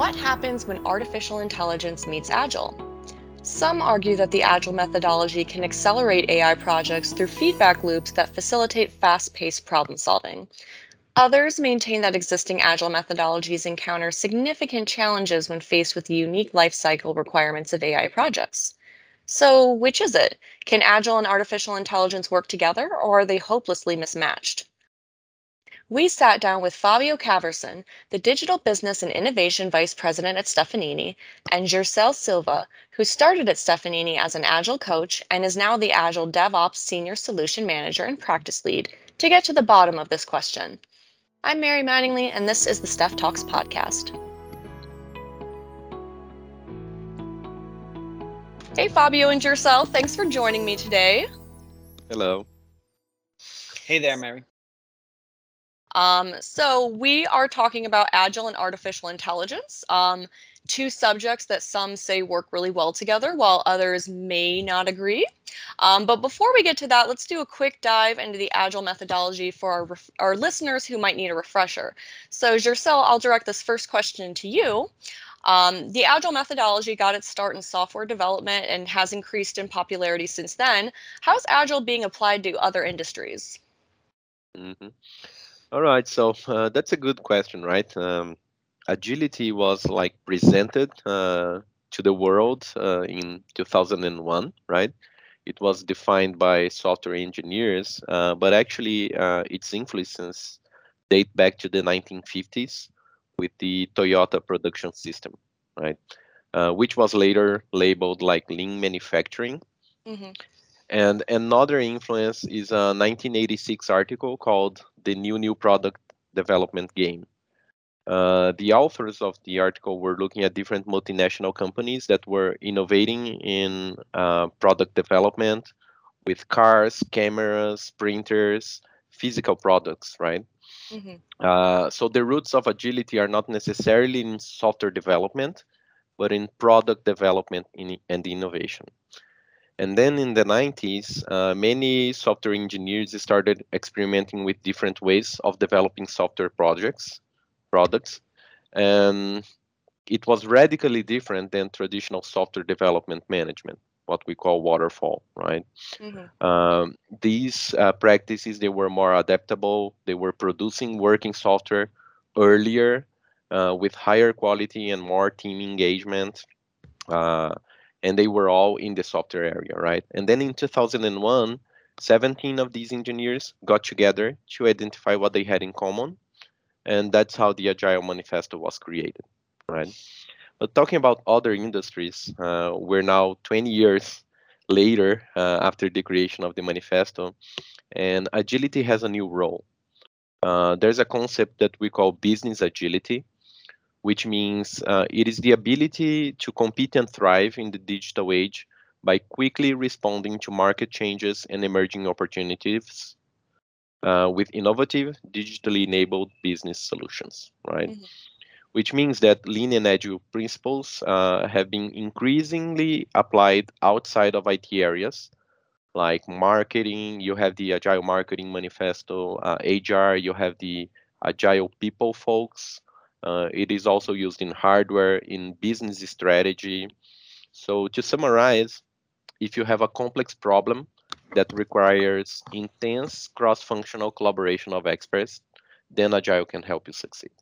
what happens when artificial intelligence meets Agile? Some argue that the Agile methodology can accelerate AI projects through feedback loops that facilitate fast paced problem solving. Others maintain that existing Agile methodologies encounter significant challenges when faced with the unique life cycle requirements of AI projects. So, which is it? Can Agile and artificial intelligence work together, or are they hopelessly mismatched? We sat down with Fabio Caversan, the Digital Business and Innovation Vice President at Stefanini, and Gercel Silva, who started at Stefanini as an Agile coach and is now the Agile DevOps Senior Solution Manager and Practice Lead, to get to the bottom of this question. I'm Mary Mattingly, and this is the StefTalks podcast. Hey, Fabio and Gercel, thanks for joining me today. Hello. Hey there, Mary. Um, so we are talking about agile and artificial intelligence, um, two subjects that some say work really well together, while others may not agree. Um, but before we get to that, let's do a quick dive into the agile methodology for our, our listeners who might need a refresher. So, Gercel, I'll direct this first question to you. Um, the Agile methodology got its start in software development and has increased in popularity since then. How's Agile being applied to other industries? Mm-hmm. All right, so uh, that's a good question, right? Um, agility was like presented uh, to the world uh, in 2001, right? It was defined by software engineers, uh, but actually uh, its influences date back to the 1950s with the Toyota production system, right? Uh, which was later labeled like lean manufacturing. Mm-hmm. And another influence is a 1986 article called The New New Product Development Game. Uh, the authors of the article were looking at different multinational companies that were innovating in uh, product development with cars, cameras, printers, physical products, right? Mm-hmm. Uh, so the roots of agility are not necessarily in software development, but in product development in, and innovation. And then in the 90s, uh, many software engineers started experimenting with different ways of developing software projects, products. And it was radically different than traditional software development management, what we call waterfall, right? Mm-hmm. Um, these uh, practices, they were more adaptable. They were producing working software earlier uh, with higher quality and more team engagement. Uh, and they were all in the software area, right? And then in 2001, 17 of these engineers got together to identify what they had in common, and that's how the Agile Manifesto was created, right? But talking about other industries, uh, we're now 20 years later uh, after the creation of the manifesto, and agility has a new role. Uh, there's a concept that we call business agility, which means uh, it is the ability to compete and thrive in the digital age by quickly responding to market changes and emerging opportunities uh, with innovative, digitally enabled business solutions, right? Mm-hmm. Which means that lean and agile principles uh, have been increasingly applied outside of IT areas like marketing. You have the Agile Marketing Manifesto, uh, HR, you have the Agile People folks, uh, it is also used in hardware, in business strategy. So to summarize, if you have a complex problem that requires intense cross-functional collaboration of experts, then Agile can help you succeed.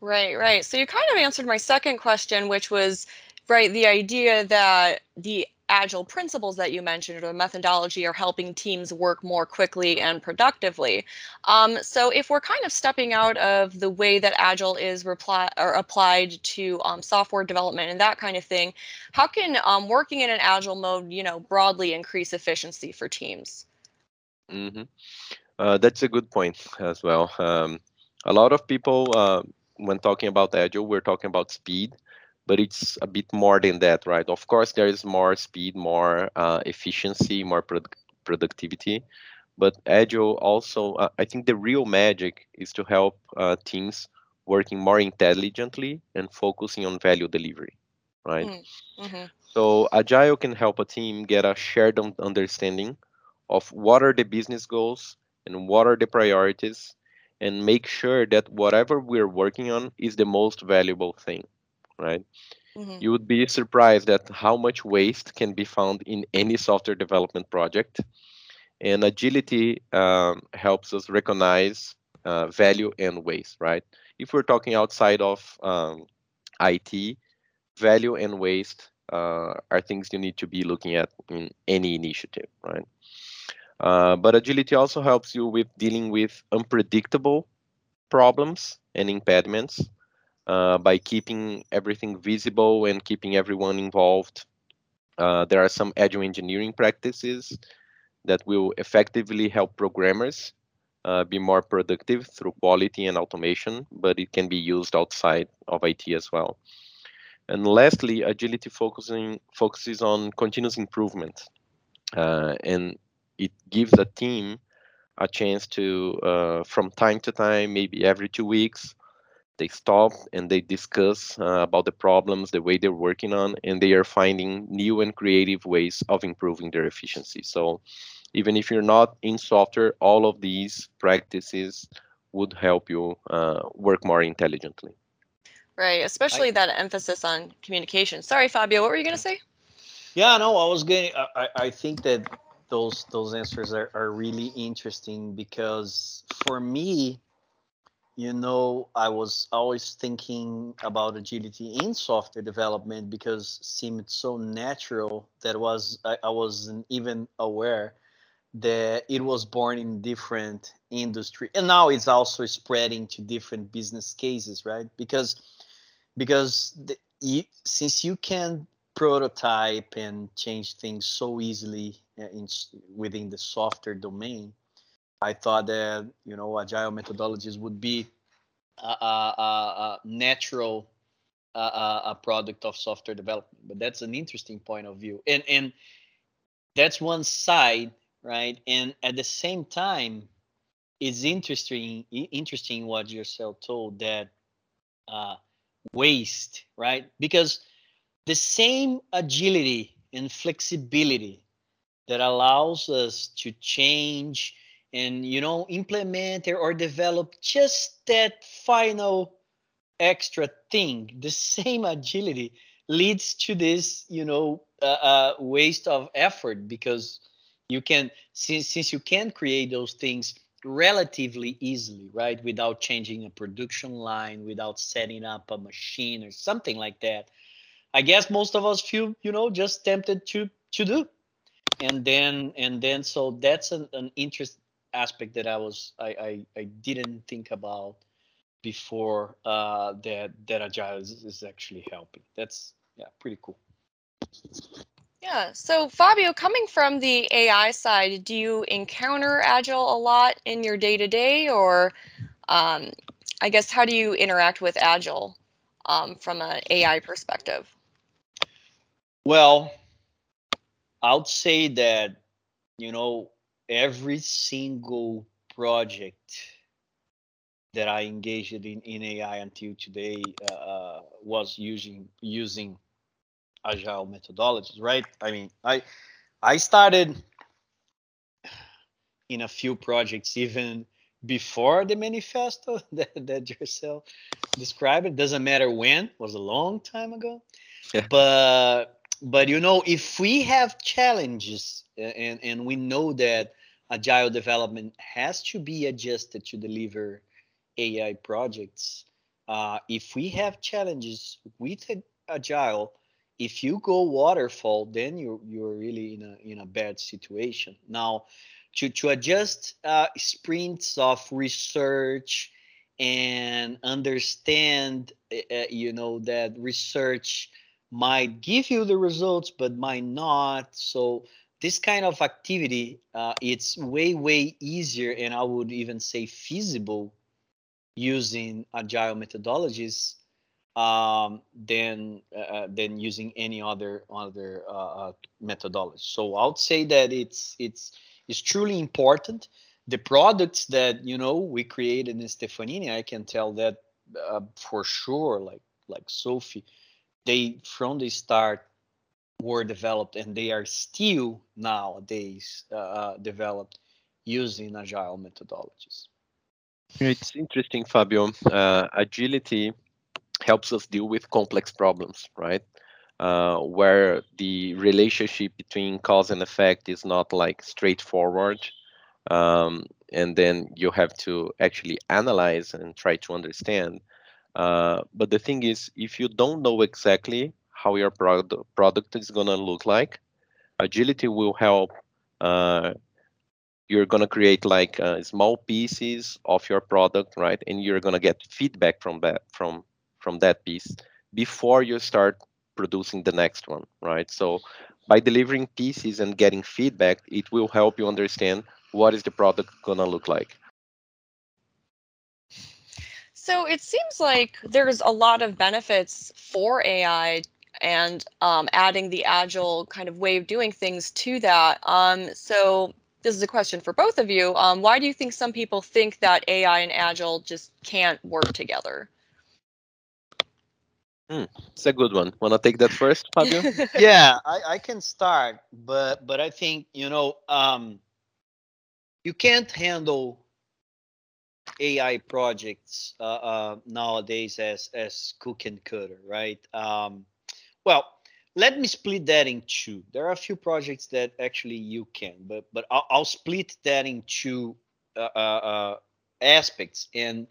Right, right. So you kind of answered my second question, which was right the idea that the agile principles that you mentioned or methodology are helping teams work more quickly and productively. Um, so if we're kind of stepping out of the way that agile is reply or applied to um, software development and that kind of thing, how can um, working in an agile mode, you know, broadly increase efficiency for teams? Mm-hmm. Uh, that's a good point as well. Um, a lot of people, uh, when talking about agile, we're talking about speed but it's a bit more than that, right? Of course, there is more speed, more uh, efficiency, more pro- productivity, but Agile also, uh, I think the real magic is to help uh, teams working more intelligently and focusing on value delivery, right? Mm, mm-hmm. So Agile can help a team get a shared understanding of what are the business goals and what are the priorities and make sure that whatever we're working on is the most valuable thing, right? Mm-hmm. You would be surprised at how much waste can be found in any software development project. And agility um, helps us recognize uh, value and waste, right? If we're talking outside of um, IT, value and waste uh, are things you need to be looking at in any initiative, right? Uh, but agility also helps you with dealing with unpredictable problems and impediments uh, by keeping everything visible and keeping everyone involved. Uh, there are some agile engineering practices that will effectively help programmers uh, be more productive through quality and automation, but it can be used outside of IT as well. And lastly, agility focusing focuses on continuous improvement, uh, and it gives a team a chance to, uh, from time to time, maybe every two weeks, they stop and they discuss uh, about the problems, the way they're working on, and they are finding new and creative ways of improving their efficiency. So, even if you're not in software, all of these practices would help you uh, work more intelligently. Right, especially I, that emphasis on communication. Sorry, Fabio, what were you going to say? Yeah, no, I was going. I, I think that those those answers are, are really interesting because for me, you know, I was always thinking about agility in software development because it seemed so natural that was I, I wasn't even aware that it was born in different industry. And now it's also spreading to different business cases right? Because because the, you, since you can prototype and change things so easily uh, in, within the software domain, I thought that you know agile methodologies would be a, a, a natural a, a product of software development. But that's an interesting point of view, and and that's one side, right? And at the same time, it's interesting interesting what Gercel told that uh, waste, right? Because the same agility and flexibility that allows us to change and you know implement or develop just that final extra thing the same agility leads to this you know uh, uh, waste of effort because you can since since you can create those things relatively easily, right? Without changing a production line, without setting up a machine or something like that. I guess most of us feel, you know, just tempted to to do. And then and then so that's an, an interest aspect that I was I, I, I didn't think about before uh, that that agile is, is actually helping. That's yeah, pretty cool. Yeah. So, Fabio, coming from the AI side, do you encounter Agile a lot in your day to day, or um, I guess how do you interact with Agile um, from an AI perspective? Well, I would say that, you know, every single project that I engaged in, in AI until today uh, uh was using using agile methodologies, right? I mean, I I started in a few projects even before the manifesto that, that Gercel described. It doesn't matter when, it was a long time ago. Yeah. But but you know, if we have challenges and, and we know that agile development has to be adjusted to deliver AI projects, uh, if we have challenges with agile, if you go waterfall, then you're you're really in a in a bad situation. Now, to to adjust uh, sprints of research and understand, uh, you know, that research might give you the results, but might not. So this kind of activity, uh, it's way way easier, and I would even say feasible using agile methodologies um, than uh, uh, than using any other other uh, uh, methodology. So I would say that it's it's it's truly important. The products that you know we created in Stefanini, I can tell that uh, for sure. Like like Sophie, they from the start were developed and they are still nowadays uh, developed using agile methodologies. It's interesting, Fabio. Uh, agility helps us deal with complex problems, right? Uh, where the relationship between cause and effect is not like straightforward. Um, and then you have to actually analyze and try to understand. Uh, but the thing is, if you don't know exactly how your product product is gonna look like, agility will help uh, you're to create like uh, small pieces of your product right? And you're to get feedback from that from from that piece before you start producing the next one right? So by delivering pieces and getting feedback it will help you understand what is the product to look like. So it seems like there's a lot of benefits for ai and um, adding the agile kind of way of doing things to that. Um, so this is a question for both of you. Um, why do you think some people think that AI and Agile just can't work together? Hmm, it's a good one. Want to take that first, Fabio? yeah, I, I can start, but but I think you know um, you can't handle AI projects uh, uh, nowadays as as cook and cutter, right? Um, well, let me split that in two. There are a few projects that actually you can, but but I'll, I'll split that in two uh, uh, uh, aspects, and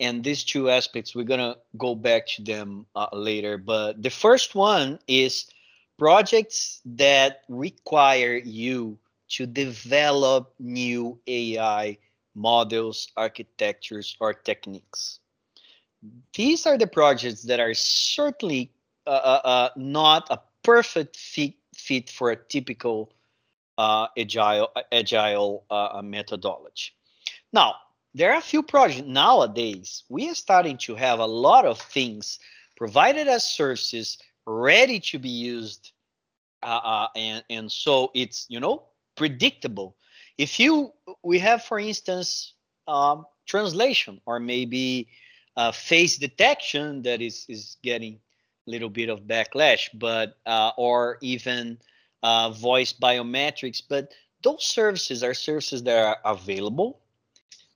and these two aspects we're gonna go back to them uh, later. But the first one is projects that require you to develop new AI models, architectures, or techniques. These are the projects that are certainly uh, uh, uh, not a perfect fit fit for a typical uh, agile agile uh, methodology. Now, there are a few projects nowadays. We are starting to have a lot of things provided as services ready to be used, uh, and and so it's you know predictable. If you we have, for instance, um, translation or maybe face detection that is is getting little bit of backlash, but uh, or even uh, voice biometrics. But those services are services that are available.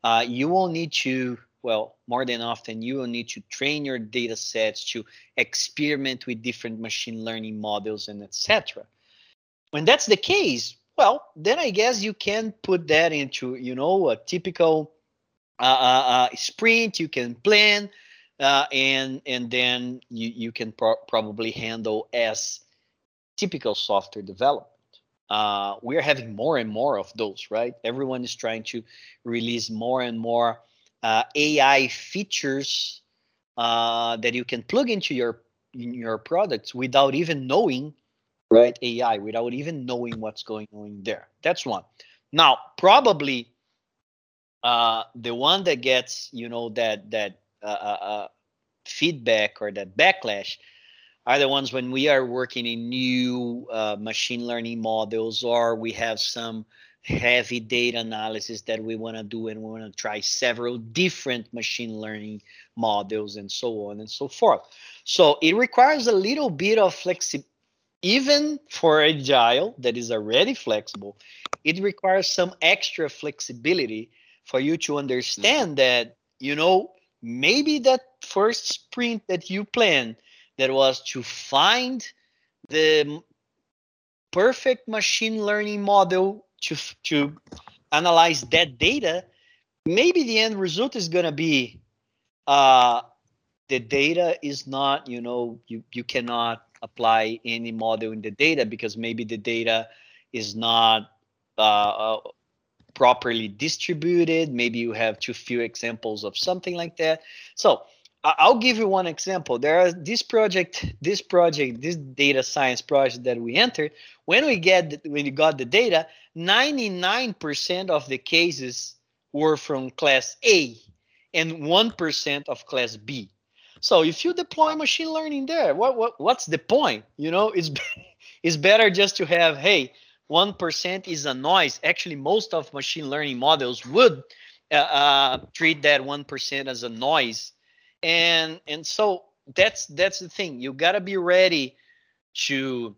Uh, you will need to, well, more than often, you will need to train your data sets to experiment with different machine learning models and etc. When that's the case, well, then I guess you can put that into, you know, a typical uh, uh, uh sprint. You can plan uh, and and then you you can pro- probably handle as typical software development. Uh, we're having more and more of those, right? Everyone is trying to release more and more uh, AI features uh, that you can plug into your in your products without even knowing, right? AI without even knowing what's going on there. That's one. Now, probably uh, the one that gets you know that that uh, uh, uh, feedback or that backlash are the ones when we are working in new uh, machine learning models or we have some heavy data analysis that we want to do and we want to try several different machine learning models and so on and so forth. So it requires a little bit of flexibility. Even for agile that is already flexible, it requires some extra flexibility for you to understand that, you know, maybe that first sprint that you planned that was to find the perfect machine learning model to to analyze that data maybe the end result is going to be uh, the data is not you know you you cannot apply any model in the data because maybe the data is not uh, uh properly distributed. Maybe you have too few examples of something like that. So I'll give you one example. There are this project, this project, this data science project that we entered. When we get when we got the data, 99% of the cases were from class A and 1% of class B. So if you deploy machine learning there, what, what what's the point? You know, it's it's better just to have, hey, 1% is a noise. Actually, most of machine learning models would uh, uh, treat that 1% as a noise. And and so that's that's the thing. You got to be ready to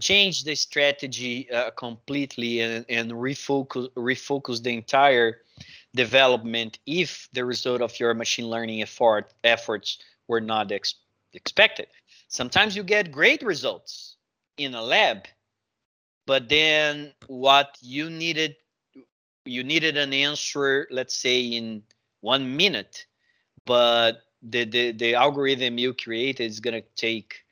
change the strategy uh, completely and, and refocus refocus the entire development if the result of your machine learning effort efforts were not ex- expected. Sometimes you get great results in a lab, but then what you needed you needed an answer, let's say in one minute, but the the, the algorithm you created is gonna take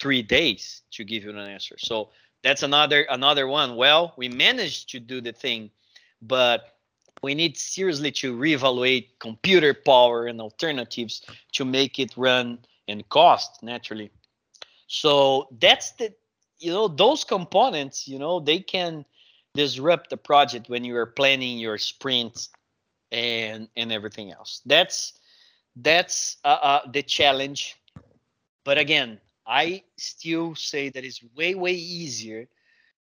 three days to give you an answer. So that's another another one. Well, we managed to do the thing, but we need seriously to reevaluate computer power and alternatives to make it run and cost naturally. So that's the you know those components you know they can disrupt the project when you are planning your sprints and and everything else. That's that's uh, uh, the challenge. But again, I still say that it's way way easier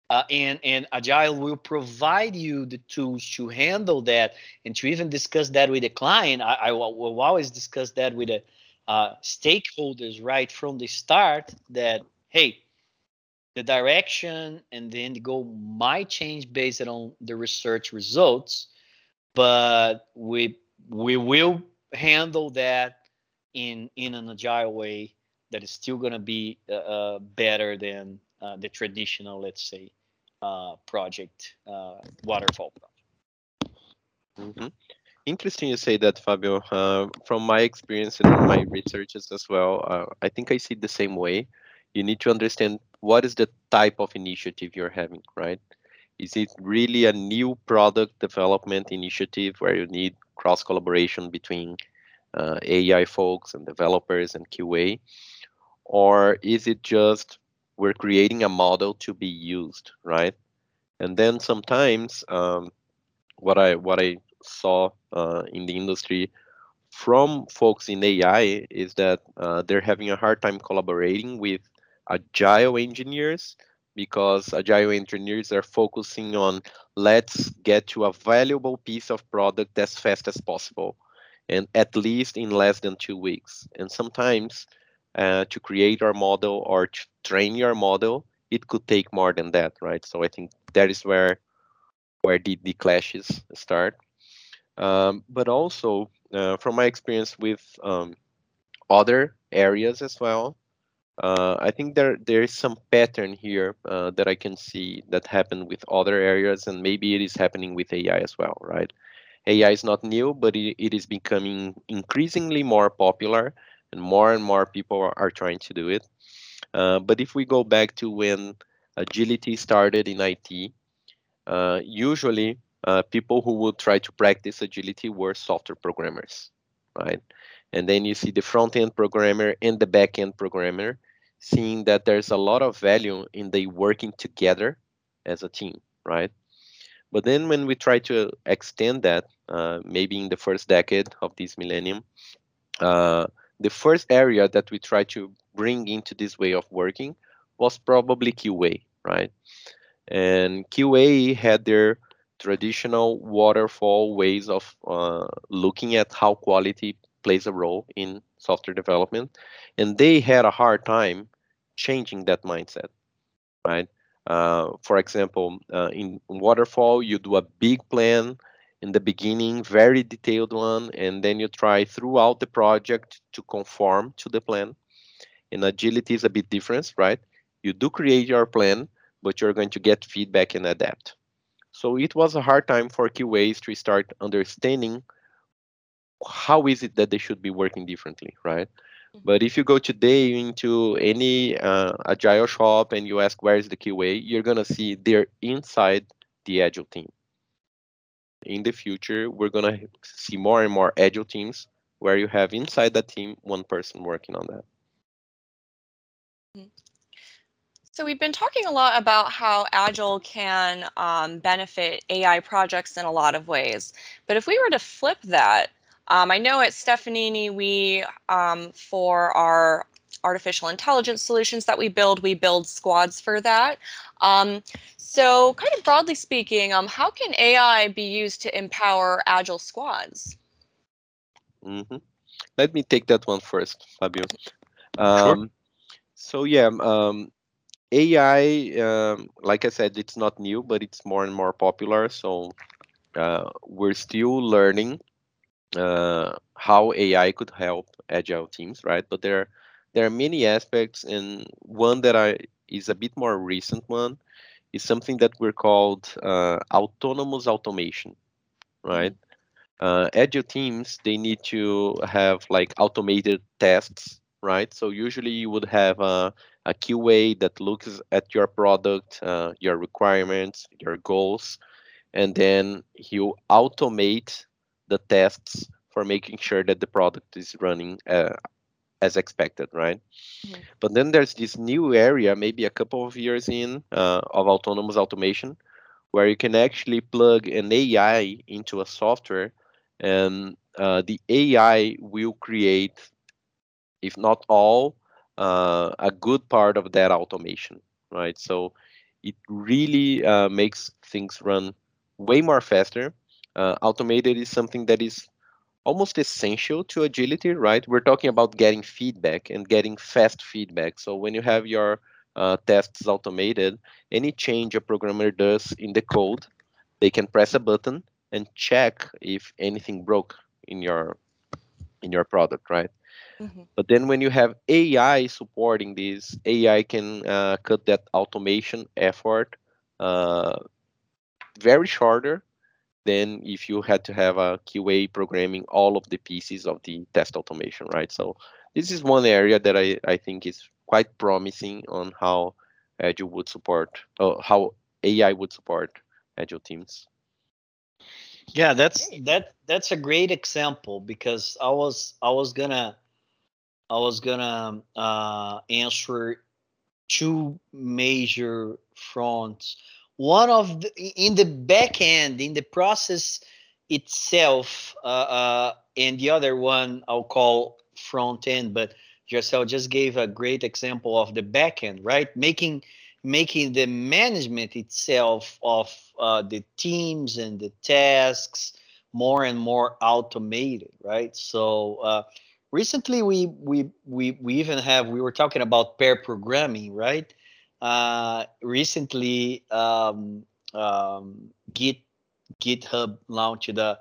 uh, and and agile will provide you the tools to handle that and to even discuss that with the client i, I will, will always discuss that with the uh, stakeholders right from the start that hey the direction and the end goal might change based on the research results but we we will handle that in in an agile way that is still going to be uh, uh, better than uh, the traditional, let's say, uh, project uh, waterfall project. Mm-hmm. Interesting you say that, Fabio. Uh, from my experience and my researches as well, I think I see the same way. You need to understand what is the type of initiative you're having, right? Is it really a new product development initiative where you need cross collaboration between uh, AI folks and developers and QA? Or is it just we're creating a model to be used, right? And then sometimes um, what I what I saw uh, in the industry from folks in AI is that uh, they're having a hard time collaborating with agile engineers because agile engineers are focusing on let's get to a valuable piece of product as fast as possible and at least in less than two weeks and sometimes uh, to create our model or to train your model, it could take more than that, right? So I think that is where where the, the clashes start. Um, but also uh, from my experience with um, other areas as well, uh, I think there there is some pattern here uh, that I can see that happened with other areas, and maybe it is happening with AI as well, right? AI is not new, but it, it is becoming increasingly more popular and more and more people are, are trying to do it. Uh, but if we go back to when agility started in IT, uh, usually uh, people who would try to practice agility were software programmers, right? And then you see the front end programmer and the back end programmer seeing that there's a lot of value in they working together as a team, right? But then when we try to extend that, uh, maybe in the first decade of this millennium, uh, the first area that we try to bring into this way of working was probably QA, right? And QA had their traditional waterfall ways of uh, looking at how quality plays a role in software development, and they had a hard time changing that mindset, right? Uh, for example, uh, in waterfall, you do a big plan in the beginning, very detailed one, and then you try throughout the project to conform to the plan. And agility is a bit different, right? You do create your plan, but you're going to get feedback and adapt. So it was a hard time for QAs to start understanding how is it that they should be working differently, right? Mm-hmm. But if you go today into any uh, agile shop and you ask where is the QA, you're gonna see they're inside the agile team in the future, we're going to see more and more agile teams where you have inside that team one person working on that. Mm-hmm. So we've been talking a lot about how Agile can um, benefit AI projects in a lot of ways. But if we were to flip that, um, I know at Stefanini, we, um, for our artificial intelligence solutions that we build, we build squads for that. Um, so, kind of broadly speaking, um, how can AI be used to empower agile squads? Mm-hmm. Let me take that one first, Fabio. Um, sure. So yeah, um, AI, um, like I said, it's not new, but it's more and more popular. So uh, we're still learning how AI could help agile teams, right? But there, there are many aspects, and one that I is a bit more recent one is something that we're called uh, autonomous automation, right? Uh, agile teams they need to have like automated tests, right? So usually you would have a, a QA that looks at your product, uh, your requirements, your goals, and then you'll automate the tests for making sure that the product is running uh, as expected, right? Mm-hmm. But then there's this new area, maybe a couple of years in, uh, of autonomous automation, where you can actually plug an AI into a software, and uh, the AI will create, if not all, uh, a good part of that automation, right? So it really uh, makes things run way more faster. Uh, automated is something that is almost essential to agility, right? We're talking about getting feedback and getting fast feedback. So when you have your uh, tests automated, any change a programmer does in the code, they can press a button and check if anything broke in your in your product, right? Mm-hmm. But then when you have AI supporting this, AI can uh, cut that automation effort uh, very shorter than if you had to have a QA programming all of the pieces of the test automation, right? So this is one area that I, I think is quite promising on how Agile would support, uh, how AI would support Agile teams. Yeah, that's that that's a great example because I was I was gonna I was gonna uh, answer two major fronts one of the, in the back end in the process itself uh, uh, and the other one i'll call front end but Gercel just gave a great example of the back end right? Making making the management itself of uh, the teams and the tasks more and more automated right? So uh, recently we we we we even have we were talking about pair programming right uh, recently um, um, Git GitHub launched the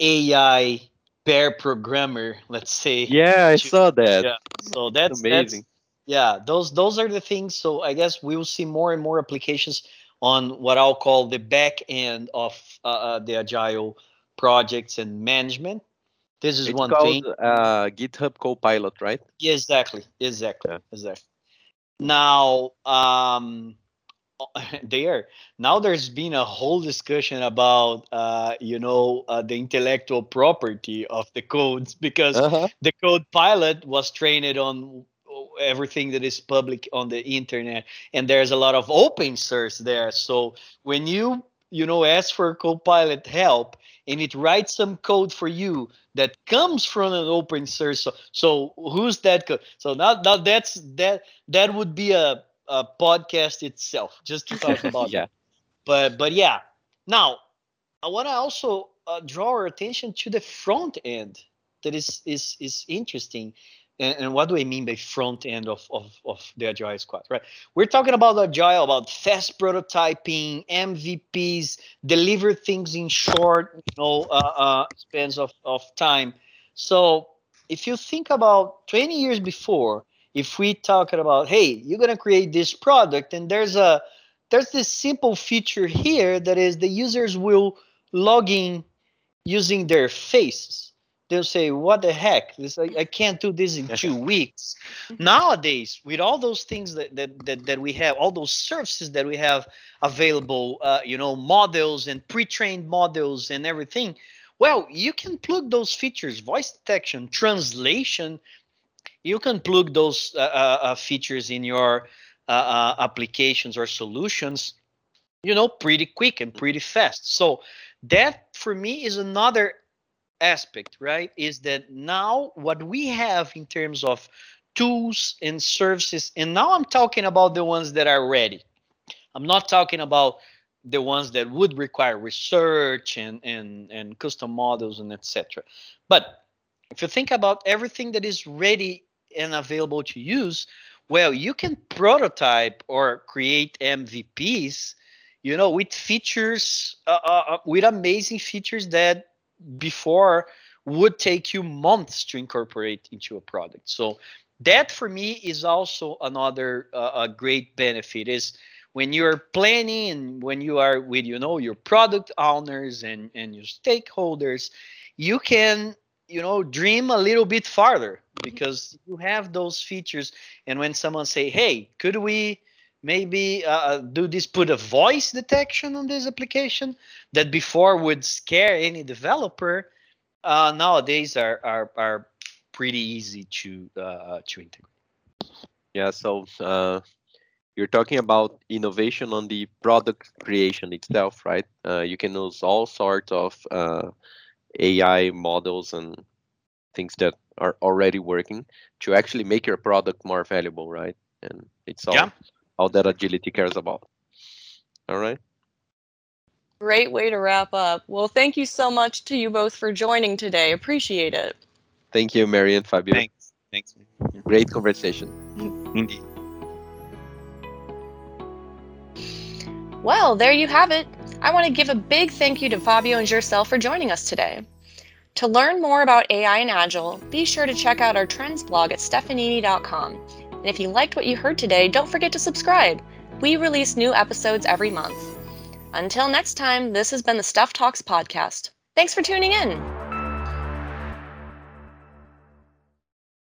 AI pair programmer. Let's say. Yeah, I saw that. Yeah. So that's, that's amazing. That's, yeah, those those are the things. So I guess we will see more and more applications on what I'll call the back end of uh, uh the agile projects and management. This is it's one called, thing. Uh, GitHub Copilot, right? Yeah, exactly, exactly, yeah. exactly. Now, um, there now there's been a whole discussion about uh, you know uh, the intellectual property of the codes because uh-huh. the Copilot was trained on everything that is public on the internet and there's a lot of open source there so when you you know ask for copilot help and it writes some code for you that comes from an open source. So, so who's that code so now, now that's that that would be a, a podcast itself just to talk about yeah. But but yeah. Now i want to also uh, draw our attention to the front end that is is is interesting and, and, what do I mean by front end of, of, of the Agile Squad, right? We're talking about Agile, about fast prototyping, MVPs, deliver things in short, you know, uh, uh, spans of, of time. So if you think about 20 years before, if we talk about, hey, you're gonna create this product, and there's a there's this simple feature here that is the users will log in using their faces they'll say, "What the heck? This I, I can't do this in two weeks." Nowadays, with all those things that, that that that we have, all those services that we have available, uh, you know, models and pre-trained models and everything, well, you can plug those features, voice detection, translation. You can plug those uh, uh, uh features in your uh, uh, applications or solutions, you know, pretty quick and pretty fast. So that for me is another aspect, right, is that now what we have in terms of tools and services, and now I'm talking about the ones that are ready. I'm not talking about the ones that would require research and and and custom models and etc. But if you think about everything that is ready and available to use, well, you can prototype or create MVPs you know, with features, uh, uh, uh, with amazing features that before would take you months to incorporate into a product. So that for me is also another uh, a great benefit is when you're planning and when you are with you know your product owners and and your stakeholders you can you know dream a little bit farther mm-hmm. because you have those features and when someone say hey could we maybe uh, uh, do this put a voice detection on this application that before would scare any developer? Uh, nowadays are, are are pretty easy to uh, to integrate. Yeah so uh, you're talking about innovation on the product creation itself right? Uh, you can use all sorts of ai models and things that are already working to actually make your product more valuable right? And it's all yeah all that agility cares about. All right. Great way to wrap up. Well, thank you so much to you both for joining today. Appreciate it. Thank you, Mary and Fabio. Thanks. Thanks. Great conversation. Indeed. Well, there you have it. I want to give a big thank you to Fabio and Gercel for joining us today. To learn more about AI and Agile, be sure to check out our trends blog at stefanini.com and if you liked what you heard today, don't forget to subscribe. We release new episodes every month. Until next time, this has been the StefTalks podcast. Thanks for tuning in.